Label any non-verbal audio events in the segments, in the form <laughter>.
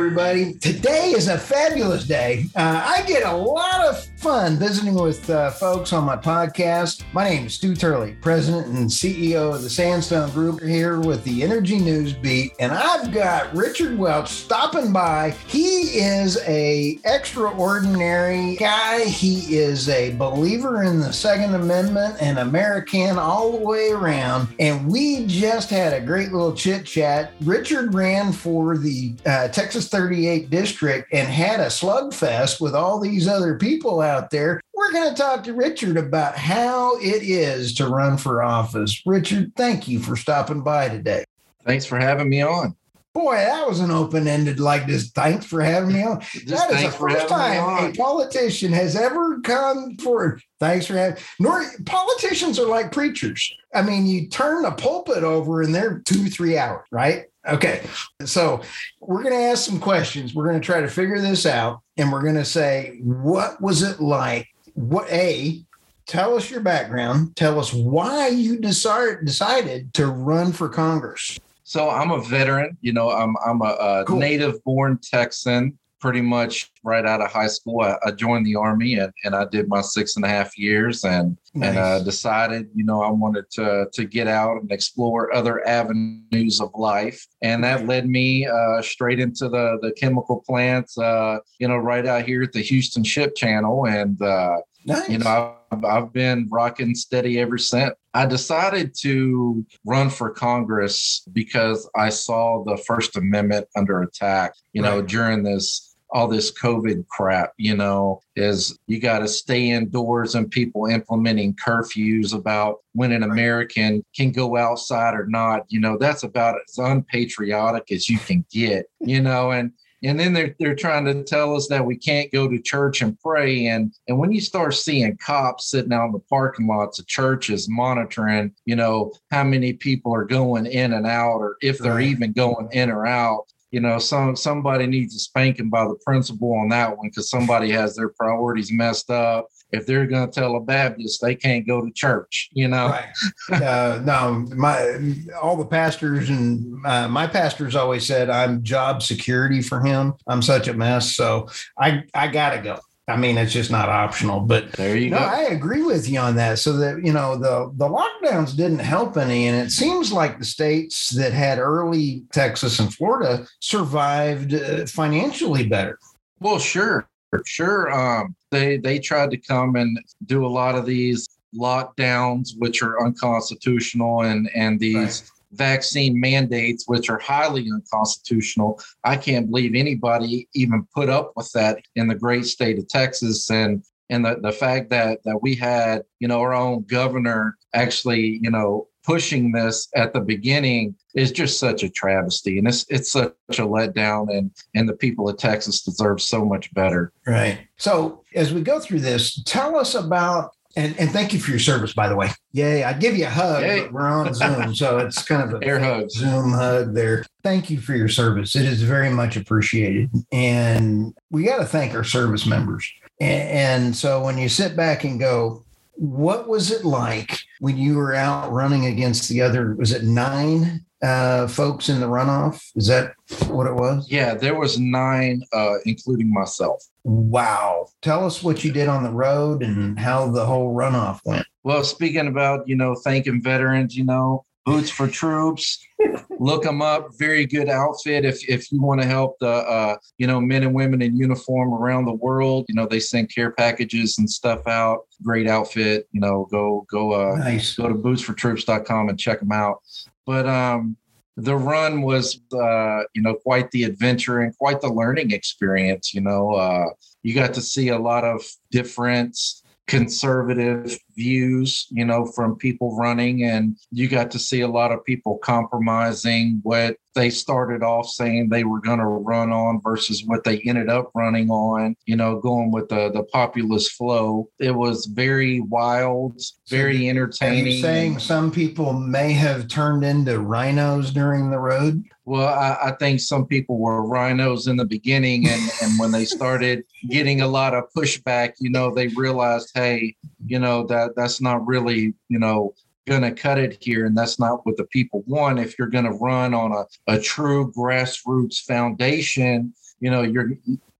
everybody. Today is a fabulous day. Uh, I get a lot of fun visiting with uh, folks on my podcast. My name is Stu Turley, President and CEO of the Sandstone Group, here with the Energy News Beat, and I've got Richard Welch stopping by. He is a extraordinary guy. He is a believer in the Second Amendment and American all the way around. And we just had a great little chit chat. Richard ran for the uh, Texas 38 district and had a slugfest with all these other people out there. We're going to talk to Richard about how it is to run for office. Richard, thank you for stopping by today. Thanks for having me on. Boy, that was an open ended like this. Thanks for having me on. <laughs> Just that is the first time a politician has ever come forward. Thanks for having. Nor politicians are like preachers. I mean, you turn the pulpit over and they're two, three hours, right? Okay. So we're going to ask some questions. We're going to try to figure this out. And we're going to say, what was it like? What, A, tell us your background. Tell us why you decide, decided to run for Congress. So I'm a veteran. You know, I'm I'm a, a Cool. native-born Texan. Pretty much right out of high school, I, I joined the army and, and I did my six and a half years and and uh, decided, you know, I wanted to to get out and explore other avenues of life, and that led me uh, straight into the the chemical plants. Uh, you know, right out here at the Houston Ship Channel, and uh, Nice. you know I've, I've been rocking steady ever since. I decided to run for congress because i saw the first amendment under attack you know during this all this covid crap you know is you got to stay indoors and people implementing curfews about when an american can go outside or not you know that's about as unpatriotic as you can get you know and and then they're they're trying to tell us that we can't go to church and pray and and when you start seeing cops sitting out in the parking lots of churches monitoring you know how many people are going in and out or if they're even going in or out you know some somebody needs a spanking by the principal on that one because somebody has their priorities messed up if they're going to tell a baptist they can't go to church you know Right. Uh, no, my all the pastors and uh, my pastors always said I'm job security for him. I'm such a mess, so I I gotta go. I mean, it's just not optional. But there you no, go I agree with you on that. So that you know the the lockdowns didn't help any, and it seems like the states that had early Texas and Florida survived uh, financially better. Well, sure, sure. Um, they they tried to come and do a lot of these lockdowns, which are unconstitutional, and and these vaccine mandates, which are highly unconstitutional. I can't believe anybody even put up with that in the great state of Texas, and and the the fact that that we had you know our own governor actually you know pushing this at the beginning is just such a travesty and it's it's such a letdown and and the people of Texas deserve so much better. Right. So as we go through this, tell us about and, and thank you for your service, by the way. Yay, I give you a hug. Yay. but We're on Zoom, so it's kind of a Air hugs. Zoom hug there. Thank you for your service. It is very much appreciated. And we got to thank our service members. And, and so when you sit back and go, what was it like when you were out running against the other, was it nine uh, folks in the runoff? Is that what it was? Yeah, there was nine, uh, including myself. Wow. Tell us what you did on the road and how the whole runoff went. Well, speaking about you know thanking veterans, you know boots for troops, <laughs> look them up. Very good outfit if if you want to help the uh, you know men and women in uniform around the world. You know they send care packages and stuff out. Great outfit. You know go go uh, Nice. go to bootsfortroops.com and check them out. But um, the run was, uh, you know, quite the adventure and quite the learning experience. You know, uh, you got to see a lot of different conservative views, you know, from people running, and you got to see a lot of people compromising what they started off saying they were going to run on versus what they ended up running on, you know, going with the, the populist flow. It was very wild, very Are entertaining. you saying some people may have turned into rhinos during the road? Well, I, I think some people were rhinos in the beginning, and, and when they started getting a lot of pushback, you know, they realized, hey, you know, that that's not really, you know, going to cut it here, and that's not what the people want. If you're going to run on a, a true grassroots foundation, you know, you're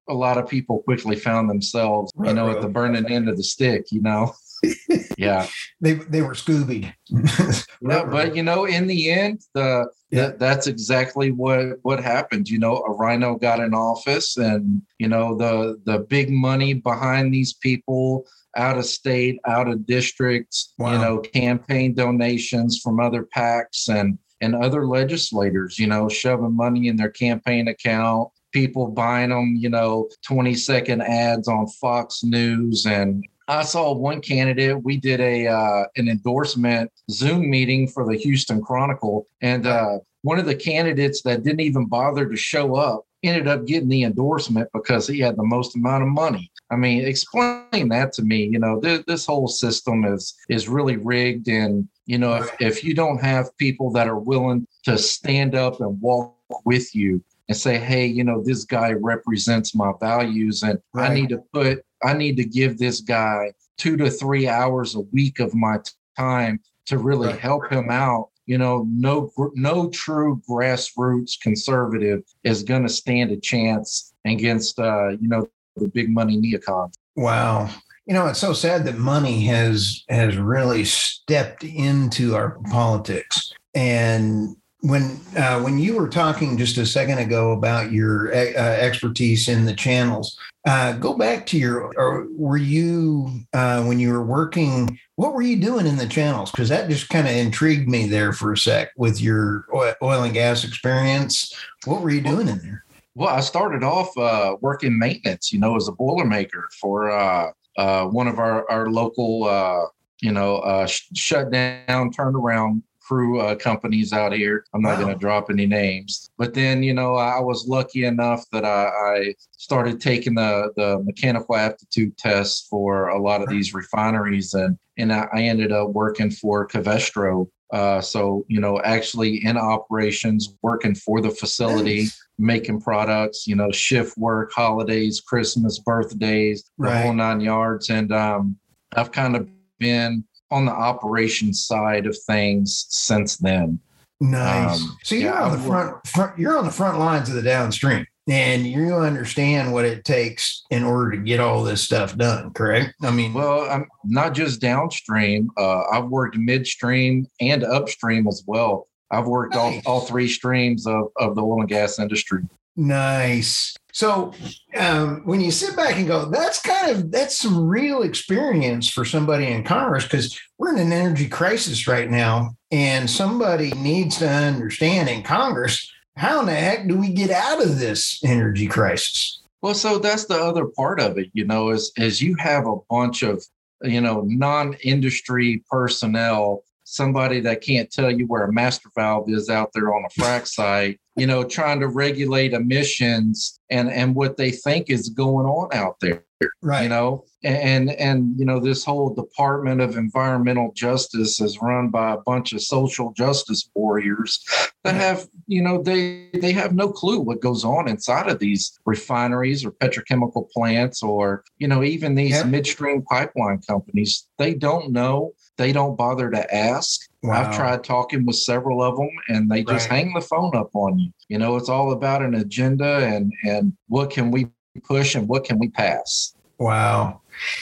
a lot of people quickly found themselves, you know, at the burning end of the stick, you know. <laughs> yeah. They they were Scoobied. <laughs> No, but you know, in the end, the Yeah. that that's exactly what what happened. You know, a rhino got in office, and you know the the big money behind these people out of state, out of districts. Wow. You know, campaign donations from other PACs and and other legislators. You know, shoving money in their campaign account. People buying them, you know, 20 second ads on Fox News and I saw one candidate. We did a uh, an endorsement Zoom meeting for the Houston Chronicle, and uh, one of the candidates that didn't even bother to show up ended up getting the endorsement because he had the most amount of money. I mean, explain that to me. You know, this, this whole system is is really rigged, and you know, if if you don't have people that are willing to stand up and walk with you and say, hey, you know, this guy represents my values, and I need to put I need to give this guy two to three hours a week of my t- time to really Right. help him out. You know, no no true grassroots conservative is going to stand a chance against uh, you know the big money neocons. Wow. You know, it's so sad that money has has really stepped into our politics. And when uh, when you were talking just a second ago about your uh, expertise in the channels, uh, go back to your. Or were you uh, when you were working? What were you doing in the channels? Because that just kind of intrigued me there for a sec with your oil, and gas experience. What were you doing in there? Well, I started off uh, working maintenance, you know, as a boilermaker for uh, uh, one of our our local, uh, you know, uh, sh- shut down turnaround crew uh, companies out here. I'm not Wow. going to drop any names, but then you know, I was lucky enough that I, I started taking the the mechanical aptitude tests for a lot of these refineries, and and I, I ended up working for Covestro. Uh, so you know, actually in operations, working for the facility Nice. making products, you know, shift work, holidays, Christmas, birthdays, the Right. whole nine yards. And um, I've kind of been on the operations side of things since then. Nice. Um, so you're yeah, on the front, front. You're on the front lines of the downstream, and you understand what it takes in order to get all this stuff done. Correct? I mean, Well, I'm not just downstream. Uh, I've worked midstream and upstream as well. I've worked Nice. all, all three streams of, of the oil and gas industry. Nice. So um, when you sit back and go, that's kind of that's some real experience for somebody in Congress because we're in an energy crisis right now, and somebody needs to understand in Congress how in the heck do we get out of this energy crisis? Well, so that's the other part of it, you know, is is you have a bunch of, you know, non-industry personnel, somebody that can't tell you where a master valve is out there on a frac site, you know, trying to regulate emissions and and what they think is going on out there Right. you know and and you know this whole department of environmental justice is run by a bunch of social justice warriors that have you know they they have no clue what goes on inside of these refineries or petrochemical plants or you know even these Yep. midstream pipeline companies. They don't know. They don't bother to ask Wow. I've tried talking with several of them and they just Right. hang the phone up on you. You know, it's all about an agenda and and what can we push and what can we pass. Wow.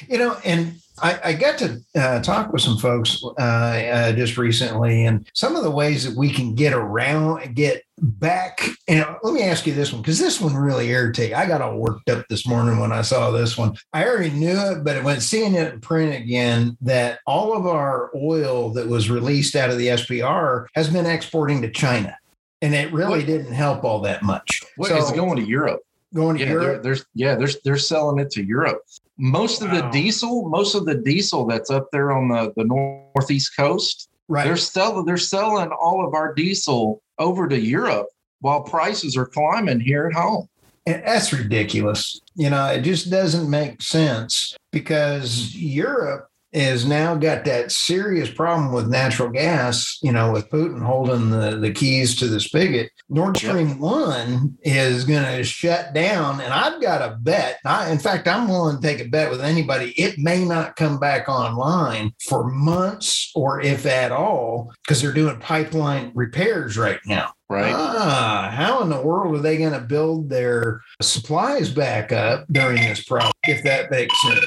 You know, and I, I got to uh, talk with some folks uh, uh, just recently, and some of the ways that we can get around, get back. And let me ask you this one, because this one really irritated. I got all worked up this morning when I saw this one. I already knew it, but when seeing it in print again, that all of our oil that was released out of the SPR has been exporting to China. And it really What? didn't help all that much. What So, is going to Europe? going to Yeah, they're, Europe? they're yeah, they're they're selling it to Europe. Most of Wow. the diesel, most of the diesel that's up there on the, the northeast coast, Right. they're selling they're selling all of our diesel over to Europe while prices are climbing here at home. And that's ridiculous. You know, it just doesn't make sense because Europe has now got that serious problem with natural gas, you know, with Putin holding the, the keys to the spigot. Nord Yep. Stream 1 is going to shut down. And I've got a bet. I, in fact, I'm willing to take a bet with anybody. It may not come back online for months or if at all, because they're doing pipeline repairs right now. Right. Ah, how in the world are they going to build their supplies back up during this problem? If that makes sense,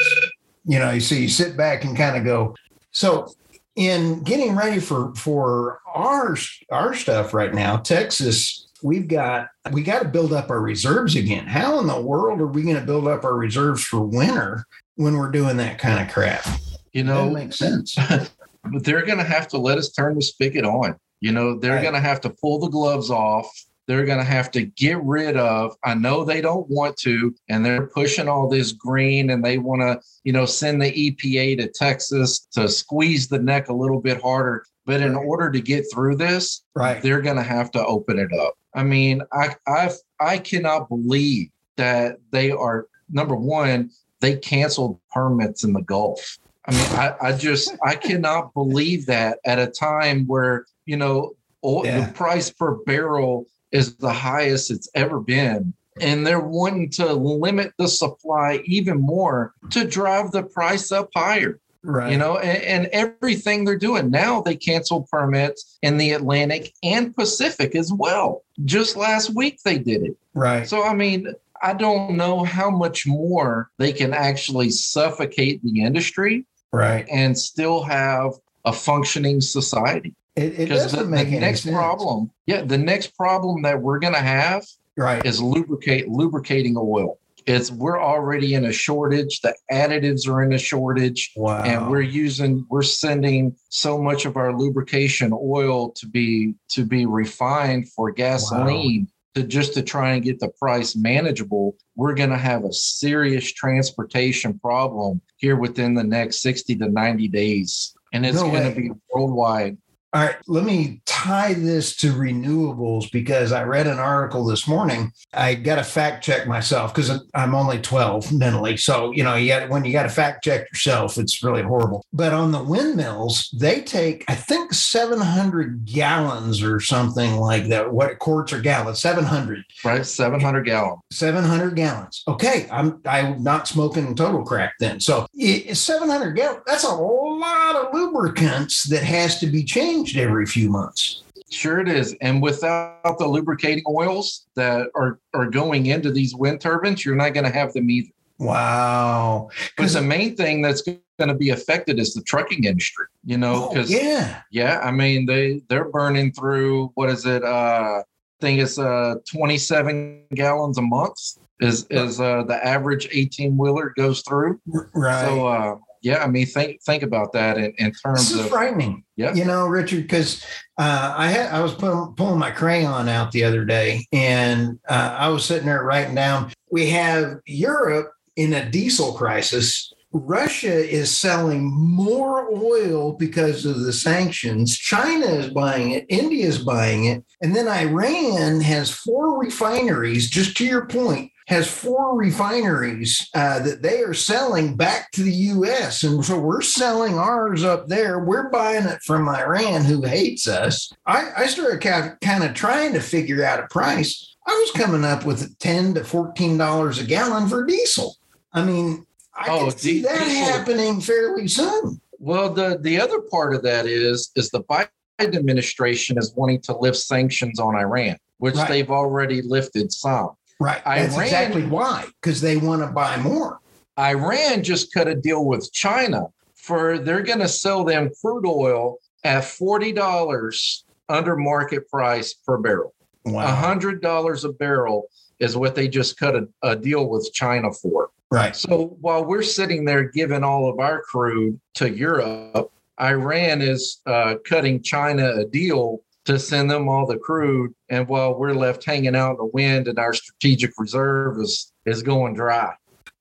you know. You see, you sit back and kind of go. So, in getting ready for for our our stuff right now, Texas, we've got we got to build up our reserves again. How in the world are we going to build up our reserves for winter when we're doing that kind of crap? you That know, makes sense. <laughs> but they're going to have to let us turn the spigot on. You know, they're Right. going to have to pull the gloves off. They're going to have to get rid of. I know they don't want to, and they're pushing all this green, and they want to, you know, send the EPA to Texas to squeeze the neck a little bit harder. But in order to get through this, Right. they're going to have to open it up. I mean, I I I cannot believe that they are number one. They canceled permits in the Gulf. I mean, I, I just <laughs> I cannot believe that at a time where you know oil, Yeah. the price per barrel is the highest it's ever been. And they're wanting to limit the supply even more to drive the price up higher Right. you know and, and everything they're doing now they cancel permits in the atlantic and pacific as well just last week they did it Right. so i mean i don't know how much more they can actually suffocate the industry Right. and still have a functioning society It, it doesn't the, make the any next sense. problem yeah the next problem that we're going to have Right. is lubricate lubricating oil it's we're already in a shortage the additives are in a shortage Wow. and we're using we're sending so much of our lubrication oil to be to be refined for gasoline to just to try and get the price manageable we're going to have a serious transportation problem here within the next 60 to 90 days and it's No going to be worldwide All right, let me tie this to renewables because I read an article this morning. I got to fact check myself because I'm only 12 mentally. So, you know, you got, when you got to fact check yourself, it's really horrible. But on the windmills, they take, I think, 700 gallons or something like that. What quarts or gallons? 700. right 700 gallons. 700 gallons. Okay, I'm I'm not smoking total crack then. So i- 700 gallons. That's a lot of lubricants that has to be changed every few months. Sure, it is. And without the lubricating oils that are, are going into these wind turbines, you're not going to have them either. Wow. Because the main thing that's going to be affected is the trucking industry, you know, Oh, because yeah, yeah, I mean they they're burning through what is it? Uh, I think it's uh 27 gallons a month is is uh, the average 18 wheeler goes through. right. So uh, yeah, I mean think think about that in, in this terms is of frightening. yeah. You know, Richard, because uh, I had I was pulling, pulling my crayon out the other day, and uh, I was sitting there writing down. We have Europe in a diesel crisis. Russia is selling more oil because of the sanctions. China is buying it. India is buying it, and then Iran has four refineries. Just to your point, has four refineries uh, that they are selling back to the U.S. And so we're selling ours up there. We're buying it from Iran, who hates us. I, I started kind of, kind of trying to figure out a price. I was coming up with ten to fourteen dollars a gallon for diesel. I mean, I Oh, can see that diesel- happening fairly soon. Well, the the other part of that is is the Biden administration is wanting to lift sanctions on Iran, which Right. they've already lifted some. Right. That's exactly why, because they want to buy more. Iran just cut a deal with China for they're going to sell them crude oil at forty dollars under market price per barrel. Hundred dollars a barrel is what they just cut a, a deal with China for. Right. So while we're sitting there giving all of our crude to Europe, Iran is uh, cutting China a deal to send them all the crude, and while we're left hanging out in the wind and our strategic reserve is is going dry.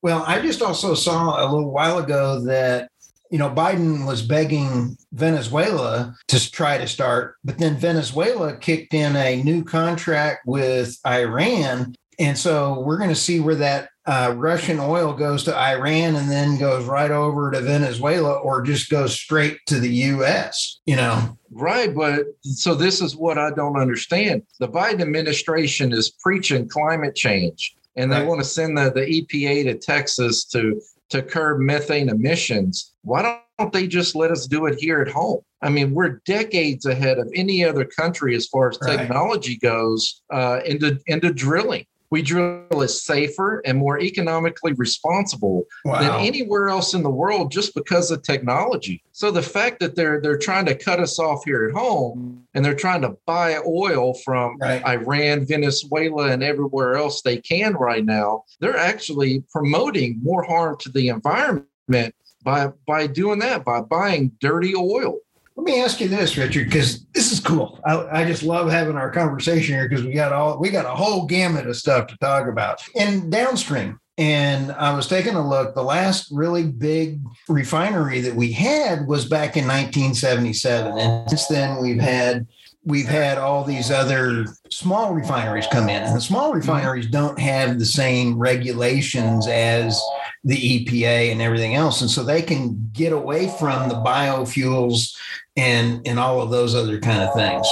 Well, I just also saw a little while ago that you know Biden was begging Venezuela to try to start, but then Venezuela kicked in a new contract with Iran, and so we're going to see where that uh, Russian oil goes to Iran and then goes right over to Venezuela, or just goes straight to the U.S. You know, Right, but so this is what I don't understand. The Biden administration is preaching climate change, and they Right. want to send the, the EPA to Texas to to curb methane emissions. Why don't they just let us do it here at home? I mean, we're decades ahead of any other country as far as Right. technology goes uh, into into drilling. We drill is safer and more economically responsible than anywhere else in the world just because of technology. So the fact that they're they're trying to cut us off here at home and they're trying to buy oil from Right. Iran, Venezuela, and everywhere else they can right now, they're actually promoting more harm to the environment by by doing that, by buying dirty oil. Let me ask you this, Richard, because this is cool. I, I just love having our conversation here because we got all we got a whole gamut of stuff to talk about. And downstream, and I was taking a look. The last really big refinery that we had was back in 1977, and since then we've had we've had all these other small refineries come in, and the small mm-hmm. refineries don't have the same regulations as the EPA and everything else, and so they can get away from the biofuels and and all of those other kind of things.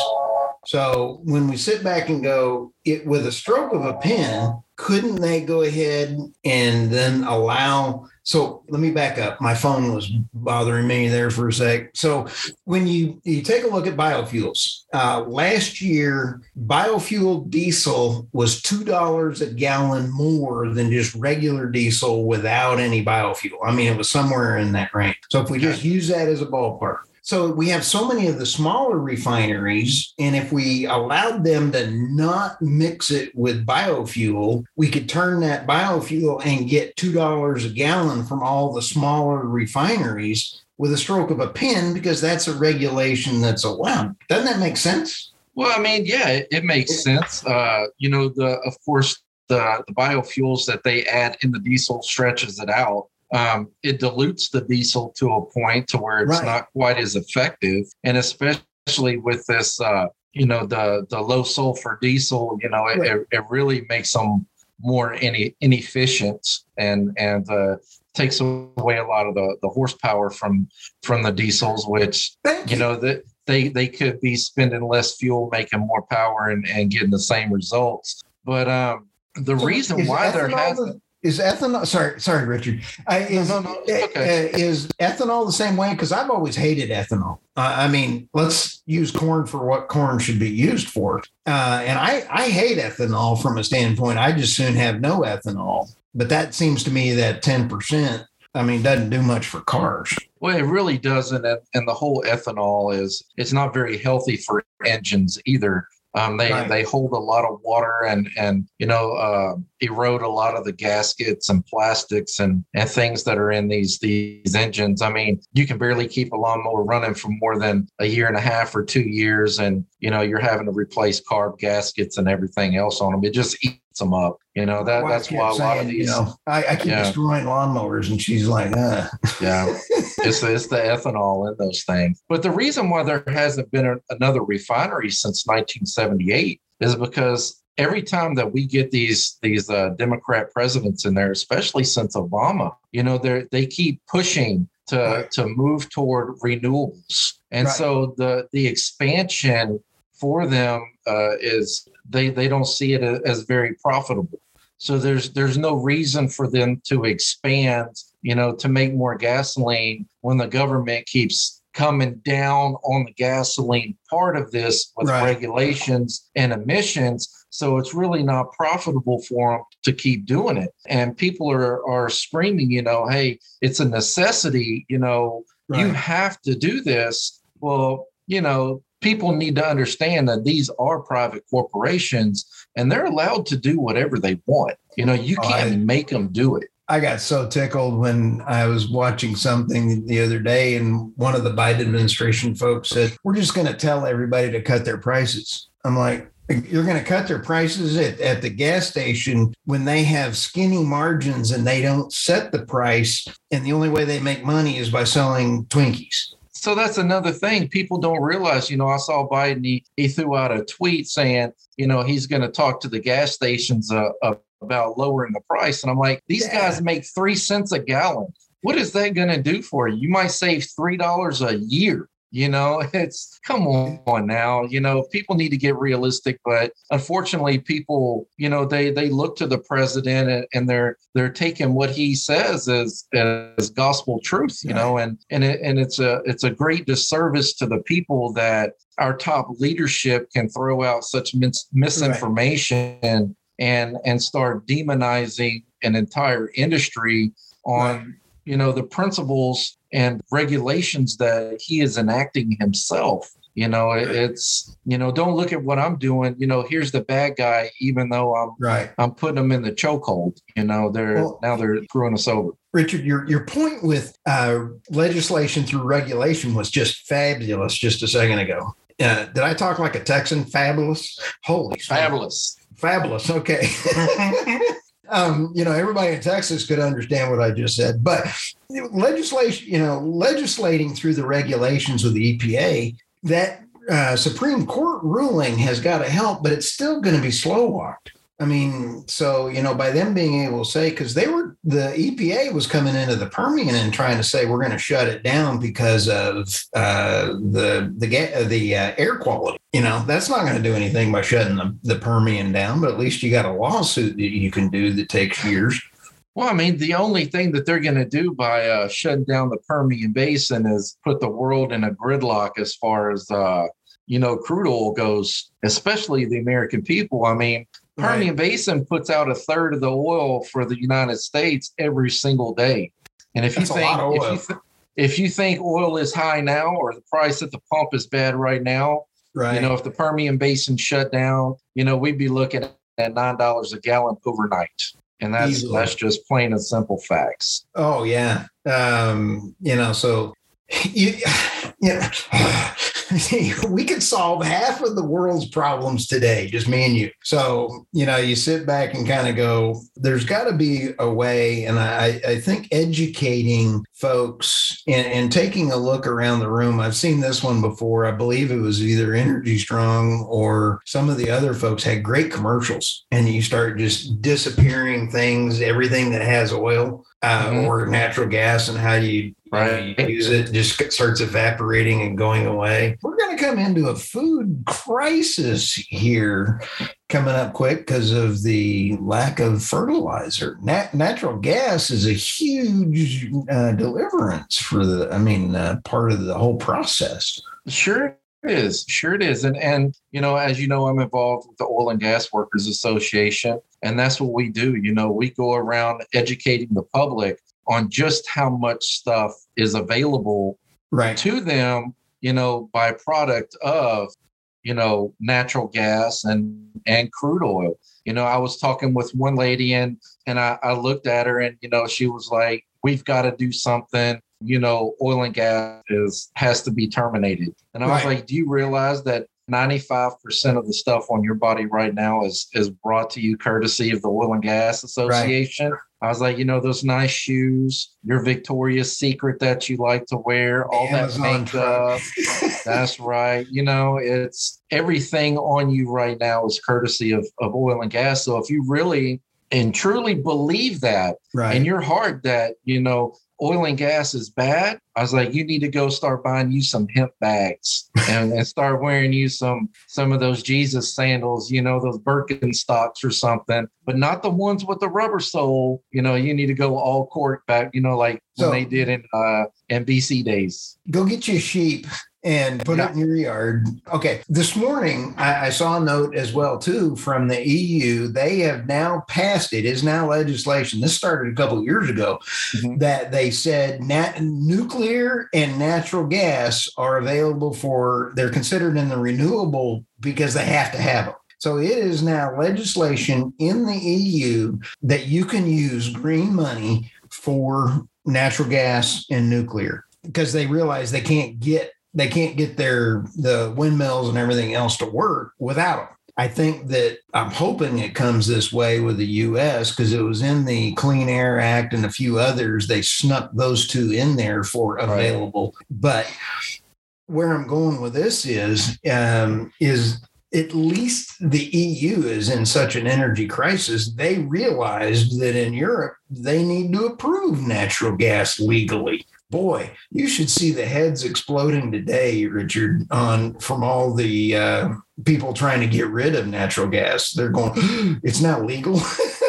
So when we sit back and go, it with a stroke of a pen, couldn't they go ahead and then allow? So let me back up. My phone was bothering me there for a sec. So when you you take a look at biofuels, uh, last year biofuel diesel was two dollars a gallon more than just regular diesel without any biofuel. I mean, it was somewhere in that range. So if we just use that as a ballpark. So we have so many of the smaller refineries, and if we allowed them to not mix it with biofuel, we could turn that biofuel and get two dollars a gallon from all the smaller refineries with a stroke of a pen because that's a regulation that's allowed. Doesn't that make sense? Well, I mean, yeah, it, it makes sense. Uh, you know, the of course the the biofuels that they add in the diesel stretches it out. Um, it dilutes the diesel to a point to where it's Right. not quite as effective, and especially with this, uh, you know, the the low sulfur diesel, you know, it, Right. it, it really makes them more ine- inefficient and and uh, takes away a lot of the the horsepower from from the diesels, which Thank you know that they they could be spending less fuel making more power and, and getting the same results but um the reason why there has is ethanol sorry sorry richard. I, is, no, no, it's okay. uh, is ethanol the same way? Because i've always hated ethanol. Uh, i mean let's use corn for what corn should be used for. Uh, and i i hate ethanol from a standpoint i just soon have no ethanol. But that seems to me that 10% i mean doesn't do much for cars. Well it really doesn't and, and the whole ethanol is it's not very healthy for engines either. Um, they Right. they hold a lot of water and and you know uh, erode a lot of the gaskets and plastics and and things that are in these these engines. I mean, you can barely keep a lawnmower running for more than a year and a half or two years, and you know you're having to replace carb gaskets and everything else on them. It just eats them up. You know that My that's why a kept lot of these. you know i, I keep Yeah. destroying lawnmowers and she's like uh. Yeah, <laughs> it's the, it's the ethanol in those things. But the reason why there hasn't been a, another refinery since 1978 is because every time that we get these these uh, Democrat presidents in there, especially since Obama, you know, they they keep pushing to Right. to move toward renewables, and Right. so the the expansion for them uh, is they they don't see it as very profitable. So there's there's no reason for them to expand, you know, to make more gasoline when the government keeps coming down on the gasoline part of this with Right. regulations and emissions. So it's really not profitable for them to keep doing it. And people are are screaming, you know, hey, it's a necessity, you know, you have to do this. Well, you know, people need to understand that these are private corporations and they're allowed to do whatever they want. You know, you can't I- make them do it. I got so tickled when I was watching something the other day, and one of the Biden administration folks said, We're just going to tell everybody to cut their prices. I'm like, You're going to cut their prices at, at the gas station when they have skinny margins and they don't set the price. And the only way they make money is by selling Twinkies. So that's another thing people don't realize. You know, I saw Biden, he, he threw out a tweet saying, you know, he's going to talk to the gas stations uh, about lowering the price. And I'm like, these Yeah. guys make three cents a gallon. What is that going to do for you? You might save $3 a year. You know, <laughs> it's come on now. You know, people need to get realistic, but unfortunately, people, you know, they they look to the president and, and they're they're taking what he says as as gospel truth. You know, and and it, and it's a it's a great disservice to the people that our top leadership can throw out such mis- misinformation and and start demonizing an entire industry on you know the principles and regulations that he is enacting himself you know it- it's you know don't look at what i'm doing you know here's the bad guy even though i'm Right. i'm putting them in the chokehold you know they're Well- now they're screwing us over Richard, your, your point with uh, legislation through regulation was just fabulous just a second ago. Uh, did I talk like a Texan? Fabulous. Holy fabulous Fabulous. Okay. <laughs> um, you know, everybody in Texas could understand what I just said, but legislation, you know, legislating through the regulations of the EPA, that uh, Supreme Court ruling has got to help, but it's still going to be slow walked. I mean, so you know, by them being able to say, because they were the EPA was coming into the Permian and trying to say we're going to shut it down because of uh, the the the uh, air quality. You know, that's not going to do anything by shutting the, the Permian down. But at least you got a lawsuit that you can do that takes years. Well, I mean, the only thing that they're going to do by uh, shutting down the Permian Basin is put the world in a gridlock as far as, uh, you know, crude oil goes, especially the American people. I mean, Permian Basin puts out a third of the oil for the United States every single day. And if That's you think if oil. you, th- if you think oil is high now or the price at the pump is bad right now, Right. you know, if the Permian Basin shut down, you know, we'd be looking at nine dollars a gallon overnight, and that's Easily. that's just plain and simple facts. Oh yeah. Um, you know, so you, yeah, <sighs> we could solve half of the world's problems today, just me and you. So, you know, you sit back and kind of go, there's got to be a way. And I, I think educating folks and, and taking a look around the room, I've seen this one before. I believe it was either Energy Strong or some of the other folks had great commercials. And you start just disappearing things, everything that has oil uh, Mhm. or natural gas and how you, Right. you use it just starts evaporating and going away. We're going to come into a food crisis here coming up quick because of the lack of fertilizer. Nat- natural gas is a huge uh, deliverance for the, I mean, uh, part of the whole process. Sure it is. Sure it is. And and you know, as you know, I'm involved with the Oil and Gas Workers Association, and that's what we do. You know, we go around educating the public on just how much stuff is available Right. to them, you know, by product of, you know, natural gas and and crude oil. You know, I was talking with one lady and and I, I looked at her and you know, she was like, We've got to do something, you know, oil and gas is has to be terminated. And I was like, Do you realize that 95% of the stuff on your body right now is is brought to you courtesy of the Oil and Gas Association. I was like, you know, those nice shoes, your Victoria's Secret that you like to wear, all that Amazon makeup. <laughs> That's right. You know, it's everything on you right now is courtesy of, of oil and gas. So if you really and truly believe that Right. in your heart that, you know, oil and gas is bad, I was like, you need to go start buying you some hemp bags and, and start wearing you some some of those Jesus sandals, you know, those Birkenstocks or something, but not the ones with the rubber sole. You know, you need to go all cork back, you know, like So- when they did in uh NBC days. go get your sheep and put Yeah. it in your yard. Okay. This morning, I, I saw a note as well too from the EU. They have now passed it is now legislation. This started a couple of years ago Mhm. that they said nat- nuclear and natural gas are available for. They're considered in the renewable because they have to have them. So it is now legislation in the EU that you can use green money for natural gas and nuclear because they realize they can't get they can't get their the windmills and everything else to work without them. I think that I'm hoping it comes this way with the US because it was in the Clean Air Act and a few others. They snuck those two in there for available. But where I'm going with this is um, is at least the EU is in such an energy crisis. They realized that in Europe they need to approve natural gas legally. Boy, you should see the heads exploding today, Richard, on from all the uh, people trying to get rid of natural gas. They're going, <gasps> it's not legal.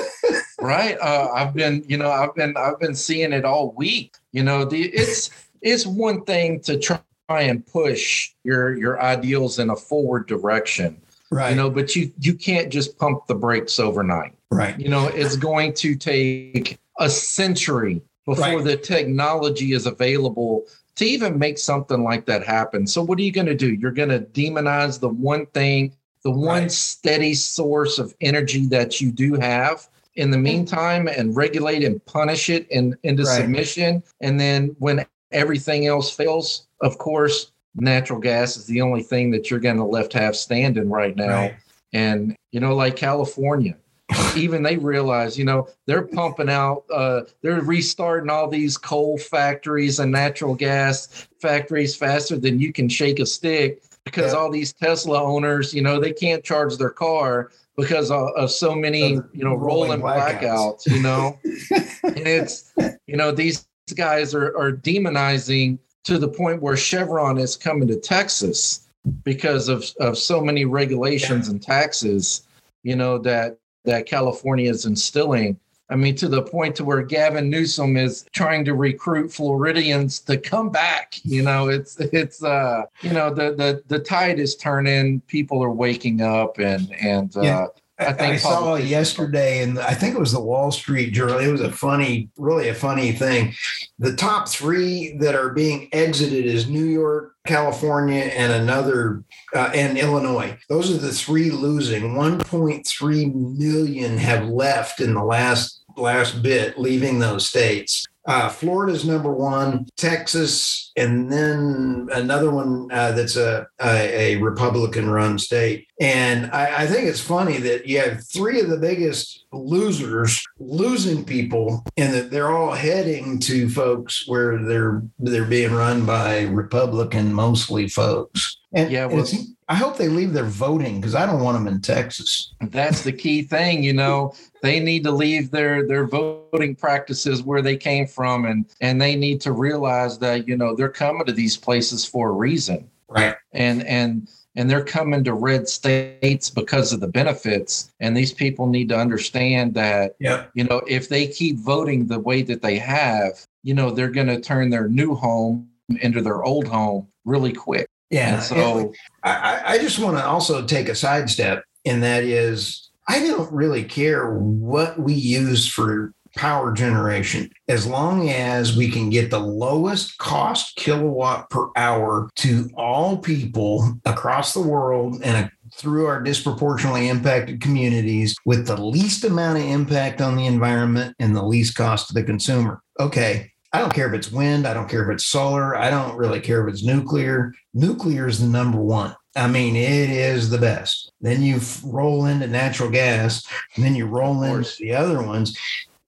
<laughs> right. Uh, I've been, you know, I've been, I've been seeing it all week. You know, the it's it's one thing to try and push your your ideals in a forward direction, right. you know, but you you can't just pump the brakes overnight. right. You know, it's going to take a century before Right. the technology is available to even make something like that happen. So what are you going to do? You're going to demonize the one thing, the one Right. steady source of energy that you do have in the meantime and regulate and punish it in, into Right. submission. And then when everything else fails, of course, natural gas is the only thing that you're going to left have standing right now. Right. And, you know, like California, even they realize, you know, they're pumping out, uh, they're restarting all these coal factories and natural gas factories faster than you can shake a stick because Yeah. all these Tesla owners, you know, they can't charge their car because of, of so many, you know, rolling rolling blackouts. blackouts, you know, and it's, you know, these guys are, are demonizing to the point where Chevron is coming to Texas because of, of so many regulations and taxes, you know, that that California is instilling. I mean, to the point to where Gavin Newsom is trying to recruit Floridians to come back. You know, it's it's uh, you know, the the the tide is turning. People are waking up, and and uh, Yeah. I I, saw it yesterday, and I think it was the Wall Street Journal. It was a funny, really a funny thing. The top three that are being exited is New York, California, and another, uh, and Illinois. Those are the three losing. 1.3 million have left in the last last bit, leaving those states. Uh, Florida's number one, Texas, and then another one uh, that's a, a, a Republican run state. And I, I think it's funny that you have three of the biggest losers losing people, and that they're all heading to folks where they're they're being run by Republican mostly folks. And, Yeah, well- it's- I hope they leave their voting because I don't want them in Texas. that's the key thing you know they need to leave their their voting practices where they came from and and they need to realize that you know they're coming to these places for a reason Right. and and and they're coming to red states because of the benefits and these people need to understand that Yep. you know if they keep voting the way that they have you know they're going to turn their new home into their old home really quick Yeah. and so I, I- I just want to also take a sidestep, and that is I don't really care what we use for power generation as long as we can get the lowest cost kilowatt per hour to all people across the world and uh, through our disproportionately impacted communities with the least amount of impact on the environment and the least cost to the consumer. Okay. I don't care if it's wind. I don't care if it's solar. I don't really care if it's nuclear. Nuclear is the number one. I mean, it is the best. Then you roll into natural gas, and then you roll into the other ones.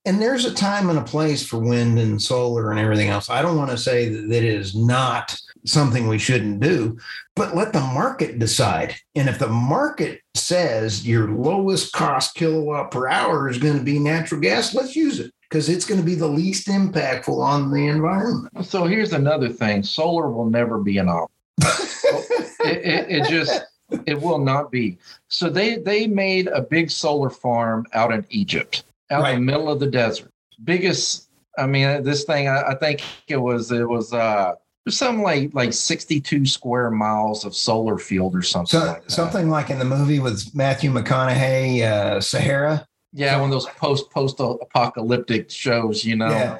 And there's a time and a place for wind and solar and everything else. I don't want to say that it is not something we shouldn't do, but let the market decide. And if the market says your lowest cost kilowatt per hour is going to be natural gas, let's use it because it's going to be the least impactful on the environment. so here's another thing solar will never be an option <laughs> it, it, it just it will not be so they they made a big solar farm out in egypt out in the middle of the desert biggest i mean this thing i, I think it was it was uh it was something like like 62 square miles of solar field or something So, like that. something like in the movie with Matthew McConaughey, uh, Sahara. yeah one of those post post apocalyptic shows you know Yeah.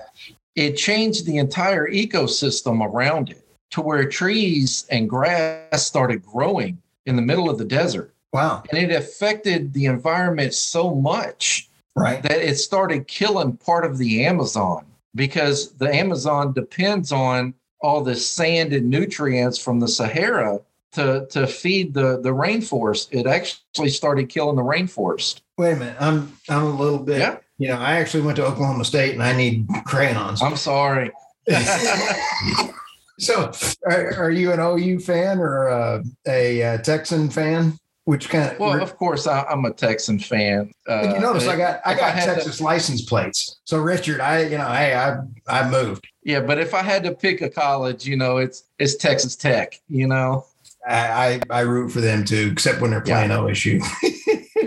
it changed the entire ecosystem around it to where trees and grass started growing in the middle of the desert Wow. and it affected the environment so much Right. that it started killing part of the Amazon because the Amazon depends on all the sand and nutrients from the Sahara to to feed the the rainforest. It actually started killing the rainforest. Wait a minute. I'm I'm a little bit. Yeah. You know, I actually went to Oklahoma State and I need crayons. I'm sorry. <laughs> <laughs> so, are, are you an OU fan or uh, a, uh Texan fan? Which kind of Well, of course, I, I'm a Texan fan. Uh, you notice I got I if I got to- Texas license plates. So Richard, I you know, hey, I I moved. yeah, but if I had to pick a college, you know, it's it's Texas Tech. You know. I I, I root for them too, except when they're playing OSU.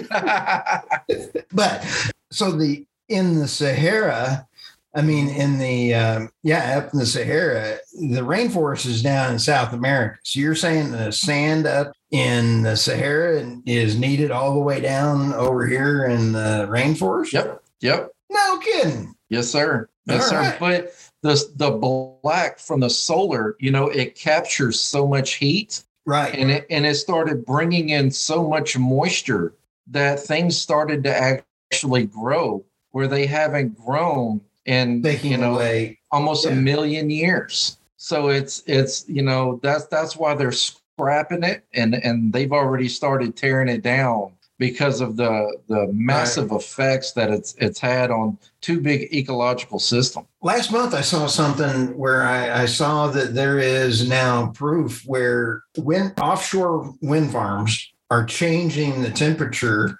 <laughs> But so the in the Sahara, I mean, in the um, yeah, up in the Sahara, the rainforest is down in South America. So you're saying the sand up in the Sahara is needed all the way down over here in the rainforest? yep. Yep. No kidding. Yes, sir. Yes, All sir. right. But the the black from the solar, you know, it captures so much heat, Right. and it and it started bringing in so much moisture that things started to actually grow where they haven't grown in Taking you know away. almost Yeah. a million years. So it's it's you know that's that's why they're scrapping it and and they've already started tearing it down because of the the massive effects that it's it's had on two big ecological systems. Last month, I saw something where I, I saw that there is now proof where wind offshore wind farms are changing the temperature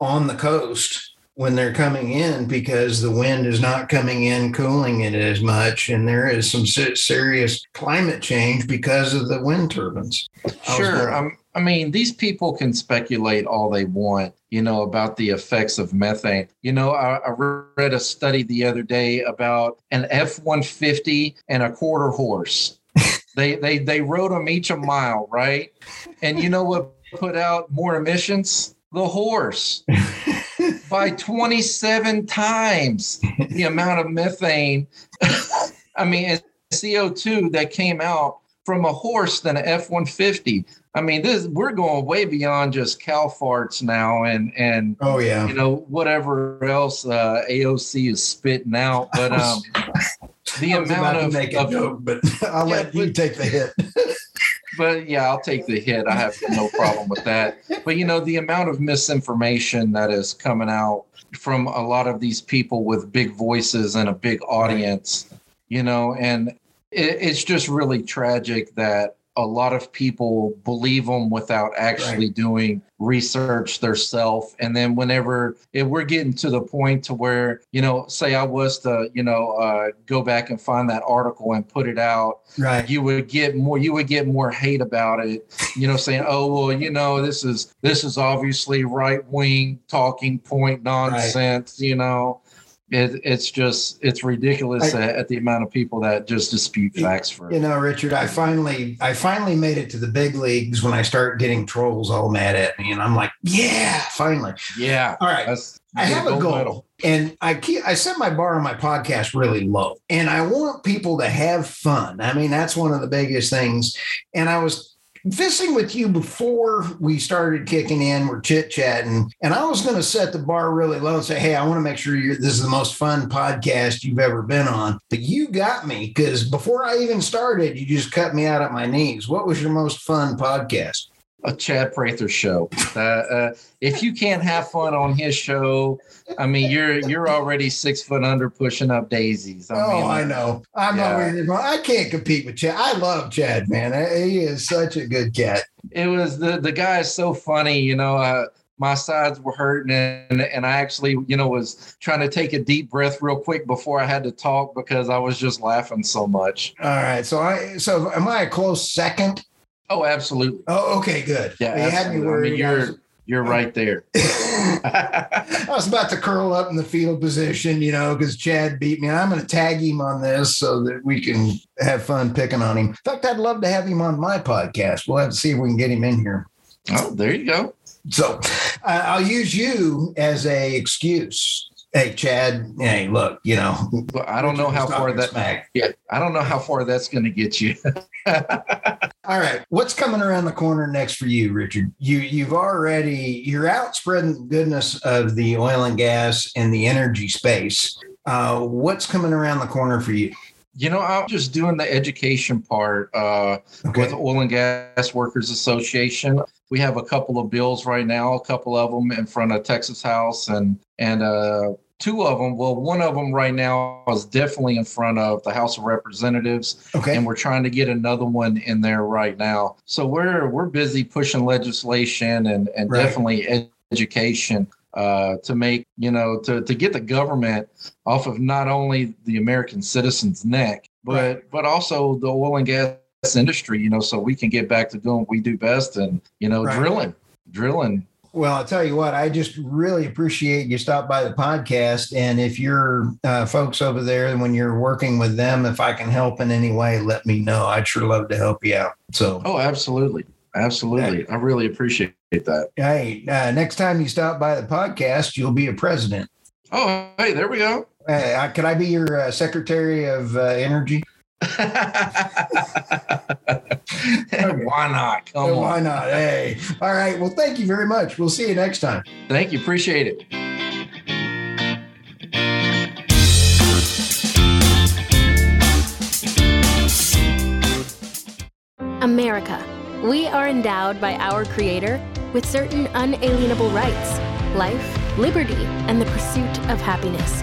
on the coast when they're coming in because the wind is not coming in cooling it as much and there is some serious climate change because of the wind turbines Sure. Um, I mean, these people can speculate all they want, you know, about the effects of methane. You know, I, I read a study the other day about an F 150 and a quarter horse. <laughs> they, they, they rode them each a mile, right? And you know what put out more emissions? The horse <laughs> by 27 times the amount of methane. <laughs> I mean, and CO2 that came out from a horse than an F 150. I mean, this we're going way beyond just cow farts now and and oh yeah you know whatever else uh, AOC is spitting out. But <laughs> um, the I was about amount of, make of joke but <laughs> i'll Yeah, let you but- take the hit but yeah, I'll take the hit. I have no problem with that. But you know, the amount of misinformation that is coming out from a lot of these people with big voices and a big audience, you know, and it, it's just really tragic that a lot of people believe them without actually doing research theirself. And then whenever if we're getting to the point to where you know say i was to you know uh, go back and find that article and put it out right. you would get more you would get more hate about it you know saying oh well you know this is this is obviously right wing talking point nonsense you know it, it's just it's ridiculous I- at, the amount of people that just dispute facts for You know, Richard, I finally I finally made it to the big leagues when I start getting trolls all mad at me. And I'm like, yeah, finally. yeah All right. that's I have a goal. medal. And I keep I set my bar on my podcast really low. And I want people to have fun. I mean, that's one of the biggest things. And I was visiting with you before we started kicking in, we're chit-chatting, and I was going to set the bar really low and say, Hey, I want to make sure this is the most fun podcast you've ever been on. But you got me because before I even started, you just cut me out at my knees. What was your most fun podcast? A Chad Prather show. Uh, uh, if you can't have fun on his show, I mean, you're you're already six foot under pushing up daisies. I oh, mean, I know. I'm yeah. not I can't compete with Chad. I love Chad, man. He is such a good cat. it was the the guy is so funny. You know, uh, my sides were hurting, and and I actually, you know, was trying to take a deep breath real quick before I had to talk because I was just laughing so much. All right. So I so am I a close second? Oh, absolutely. Oh, okay, good. Yeah, you had me absolutely. I worried. mean, you're you're right there. <laughs> I was about to curl up in the field position, you know, because Chad beat me. I'm going to tag him on this so that we can have fun picking on him. In fact, I'd love to have him on my podcast. We'll have to see if we can get him in here. oh, there you go. So uh, I'll use you as a excuse. Hey, Chad. Hey, look, you know, Well, I don't know how far that. smack. Yeah, I don't know how far that's going to get you. <laughs> All right, what's coming around the corner next for you, Richard? You you've already you're out spreading the goodness of the oil and gas and the energy space. Uh, what's coming around the corner for you? You know, I'm just doing the education part uh, Okay. with Oil and Gas Workers Association. We have a couple of bills right now, a couple of them in front of Texas House, and and uh, two of them. Well, one of them right now is definitely in front of the House of Representatives, Okay. and we're trying to get another one in there right now. So we're we're busy pushing legislation and and Right. definitely ed- education uh, to make you know to to get the government off of not only the American citizen's neck, but Right. but also the oil and gas industry. You know, so we can get back to doing what we do best and you know Right. drilling, drilling. Well, I'll tell you what, I just really appreciate you stop by the podcast. And if you're uh, folks over there, when you're working with them, if I can help in any way, let me know. I'd sure love to help you out. So, Oh, absolutely, absolutely. I really appreciate that. hey, uh, next time you stop by the podcast, you'll be a president. Oh, hey, there we go. Uh, could I be your uh, secretary of uh, energy? <laughs> Why not? Come Why on. not? Hey, all right. Well, thank you very much. We'll see you next time. Thank you. Appreciate it. America. We are endowed by our Creator with certain unalienable rights life, liberty, and the pursuit of happiness.